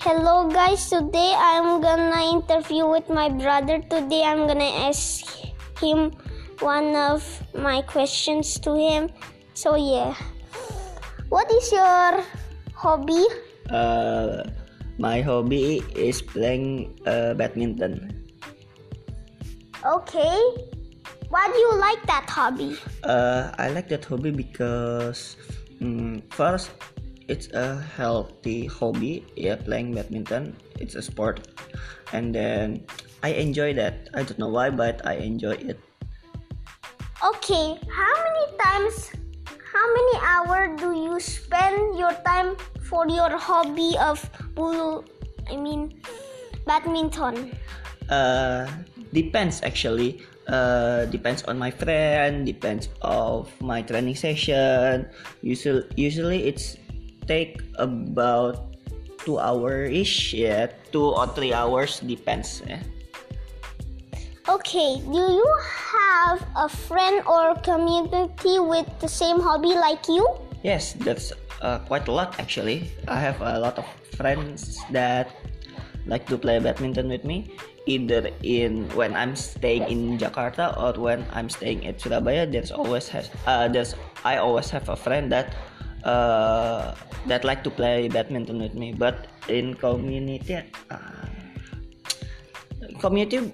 Hello guys, today I'm gonna interview with my brother. Today I'm gonna ask him one of my questions to him. So yeah. What is your hobby? Uh, my hobby is playing uh, badminton. Okay. Why do you like that hobby? Uh, I like that hobby because um, first it's a healthy hobby. Yeah, playing badminton. It's a sport, and then I enjoy that. I don't know why, but I enjoy it. Okay. How many times? How many hours do you spend your time for your hobby of bulu? I mean, badminton. Uh, depends actually uh, depends on my friend depends of my training session usually usually it's take about two hour ish yeah two or three hours depends yeah. Okay, do you have a friend or community with the same hobby like you? yes that's uh, quite a lot actually i have a lot of friends that like to play badminton with me either in when i'm staying in jakarta or when i'm staying at surabaya there's always has uh, there's i always have a friend that uh, that like to play badminton with me but in community uh, community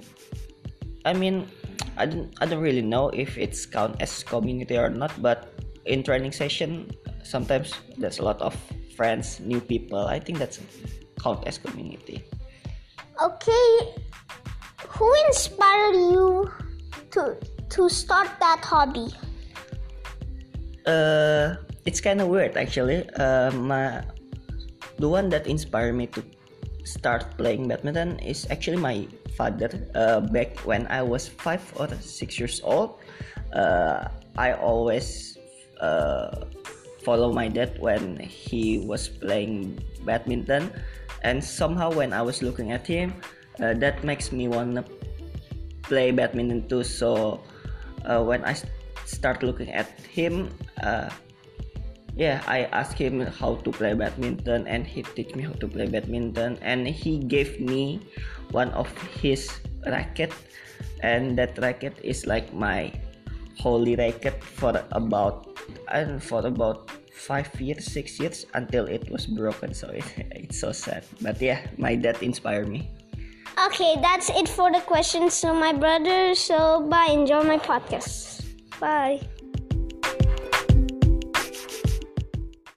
i mean i don't i don't really know if it's count as community or not but in training session sometimes there's a lot of friends new people i think that's count as community Okay, who inspired you to to start that hobby? uh it's kind of weird actually. Uh, the one that inspired me to start playing badminton is actually my father. Uh, back when i was five or six years old uh, i always uh, follow my dad when he was playing badminton. And somehow when i was looking at him uh, that makes me wanna play badminton too. So uh, when i s- start looking at him yeah i asked him how to play badminton and he teach me how to play badminton and he gave me one of his racket and that racket is like my holy racket for about and for about five years six years until it was broken so it, it's so sad but yeah my dad inspired me Okay, that's it for the questions so my brother. So bye. Enjoy my podcast. Bye.